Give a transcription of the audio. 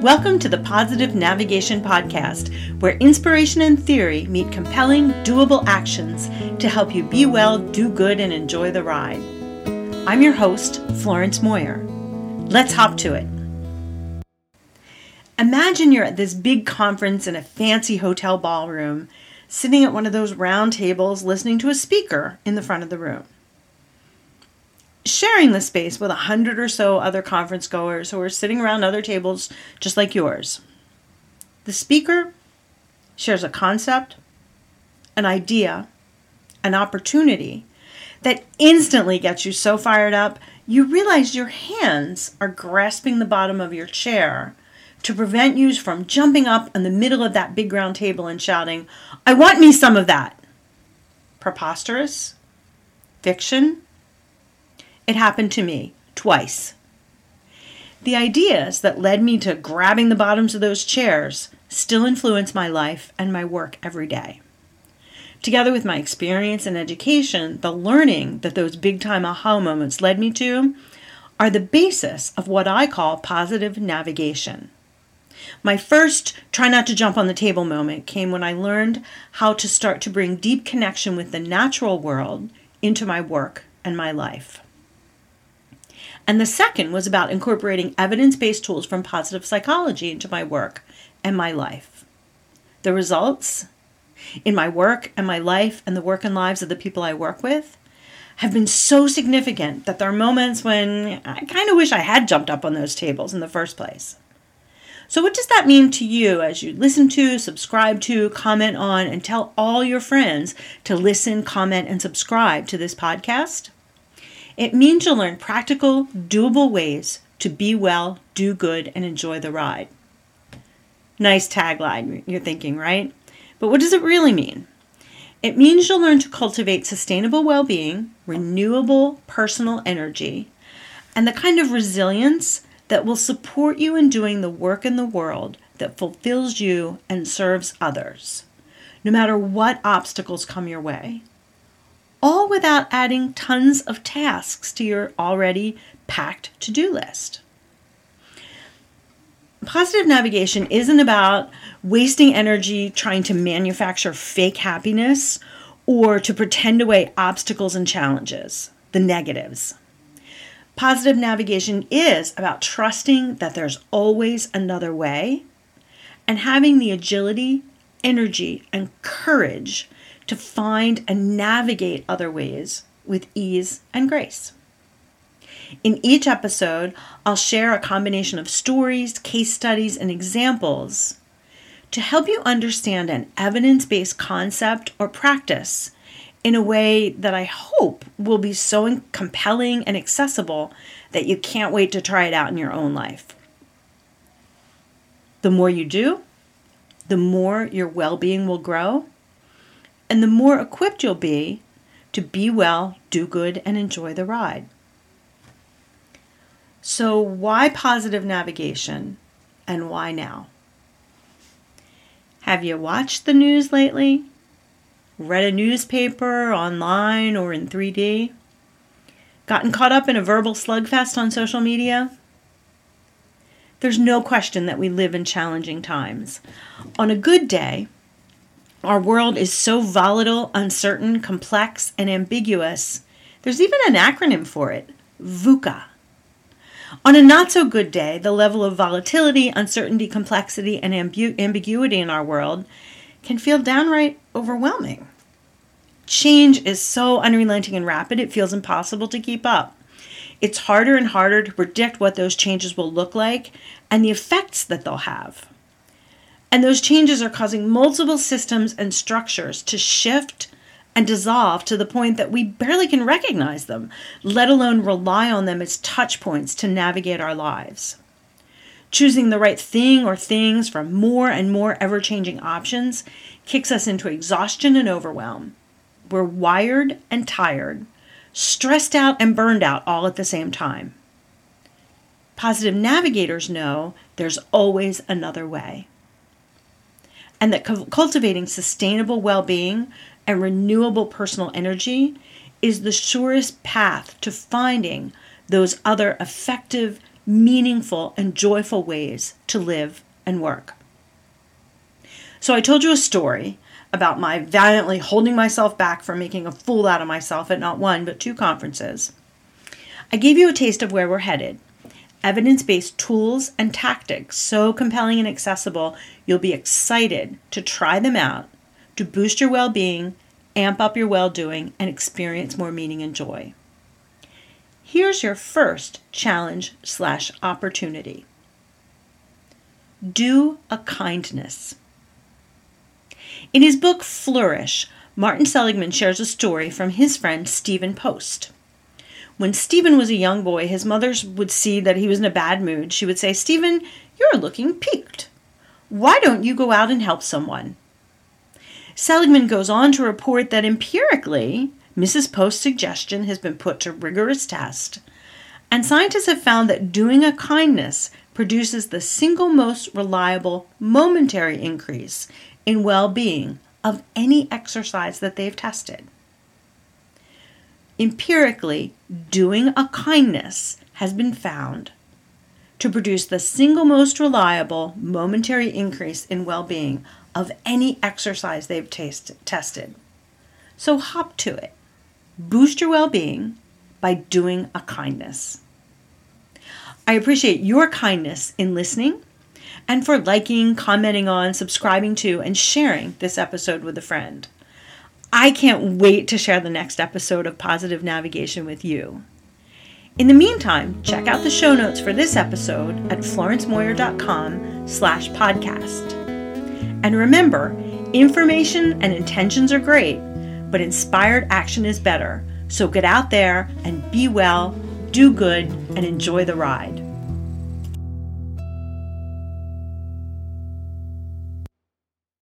Welcome to the Positive Navigation Podcast, where inspiration and theory meet compelling, doable actions to help you be well, do good, and enjoy the ride. I'm your host, Florence Moyer. Let's hop to it. Imagine you're at this big conference in a fancy hotel ballroom, sitting at one of those round tables listening to a speaker in the front of the room sharing the space with a hundred or so other conference goers who are sitting around other tables just like yours. The speaker shares a concept, an idea, an opportunity that instantly gets you so fired up you realize your hands are grasping the bottom of your chair to prevent you from jumping up in the middle of that big round table and shouting, I want me some of that. Preposterous? Fiction? It happened to me twice. The ideas that led me to grabbing the bottoms of those chairs still influence my life and my work every day. Together with my experience and education, the learning that those big time aha moments led me to are the basis of what I call positive navigation. My first try not to jump on the table moment came when I learned how to start to bring deep connection with the natural world into my work and my life. And the second was about incorporating evidence based tools from positive psychology into my work and my life. The results in my work and my life and the work and lives of the people I work with have been so significant that there are moments when I kind of wish I had jumped up on those tables in the first place. So, what does that mean to you as you listen to, subscribe to, comment on, and tell all your friends to listen, comment, and subscribe to this podcast? It means you'll learn practical, doable ways to be well, do good, and enjoy the ride. Nice tagline, you're thinking, right? But what does it really mean? It means you'll learn to cultivate sustainable well being, renewable personal energy, and the kind of resilience that will support you in doing the work in the world that fulfills you and serves others, no matter what obstacles come your way all without adding tons of tasks to your already packed to do list. Positive navigation isn't about wasting energy trying to manufacture fake happiness or to pretend away obstacles and challenges, the negatives. Positive navigation is about trusting that there's always another way and having the agility, energy, and courage to find and navigate other ways with ease and grace. In each episode, I'll share a combination of stories, case studies, and examples to help you understand an evidence based concept or practice in a way that I hope will be so compelling and accessible that you can't wait to try it out in your own life. The more you do, the more your well being will grow and the more equipped you'll be to be well, do good, and enjoy the ride. So, why positive navigation and why now? Have you watched the news lately? Read a newspaper online or in 3D? Gotten caught up in a verbal slugfest on social media? There's no question that we live in challenging times. On a good day, our world is so volatile, uncertain, complex, and ambiguous. There's even an acronym for it VUCA. On a not so good day, the level of volatility, uncertainty, complexity, and ambu- ambiguity in our world can feel downright overwhelming. Change is so unrelenting and rapid, it feels impossible to keep up. It's harder and harder to predict what those changes will look like and the effects that they'll have. And those changes are causing multiple systems and structures to shift and dissolve to the point that we barely can recognize them, let alone rely on them as touch points to navigate our lives. Choosing the right thing or things from more and more ever changing options kicks us into exhaustion and overwhelm. We're wired and tired, stressed out and burned out all at the same time. Positive navigators know there's always another way and that cultivating sustainable well being and renewable personal energy is the surest path to finding those other effective, meaningful, and joyful ways to live and work. So, I told you a story about my valiantly holding myself back from making a fool out of myself at not one but two conferences. I gave you a taste of where we're headed evidence based tools and tactics so compelling and accessible, you'll be excited to try them out to boost your well being, amp up your well doing, and experience more meaning and joy. Here's your first challenge slash opportunity do a kindness. In his book Flourish, Martin Seligman shares a story from his friend Stephen Post. When Stephen was a young boy, his mother would see that he was in a bad mood. She would say, Stephen, you're looking peaked. Why don't you go out and help someone? Seligman goes on to report that empirically, Mrs. Post's suggestion has been put to rigorous test, and scientists have found that doing a kindness produces the single most reliable momentary increase in well being of any exercise that they've tested empirically, doing a kindness has been found to produce the single most reliable momentary increase in well being of any exercise they've taste, tested. So hop to it. Boost your well being by doing a kindness. I appreciate your kindness in listening and for liking, commenting on, subscribing to, and sharing this episode with a friend. I can't wait to share the next episode of Positive Navigation with you. In the meantime, check out the show notes for this episode at florencemoyer.com slash podcast. And remember, information and intentions are great, but inspired action is better. So get out there and be well, do good, and enjoy the ride.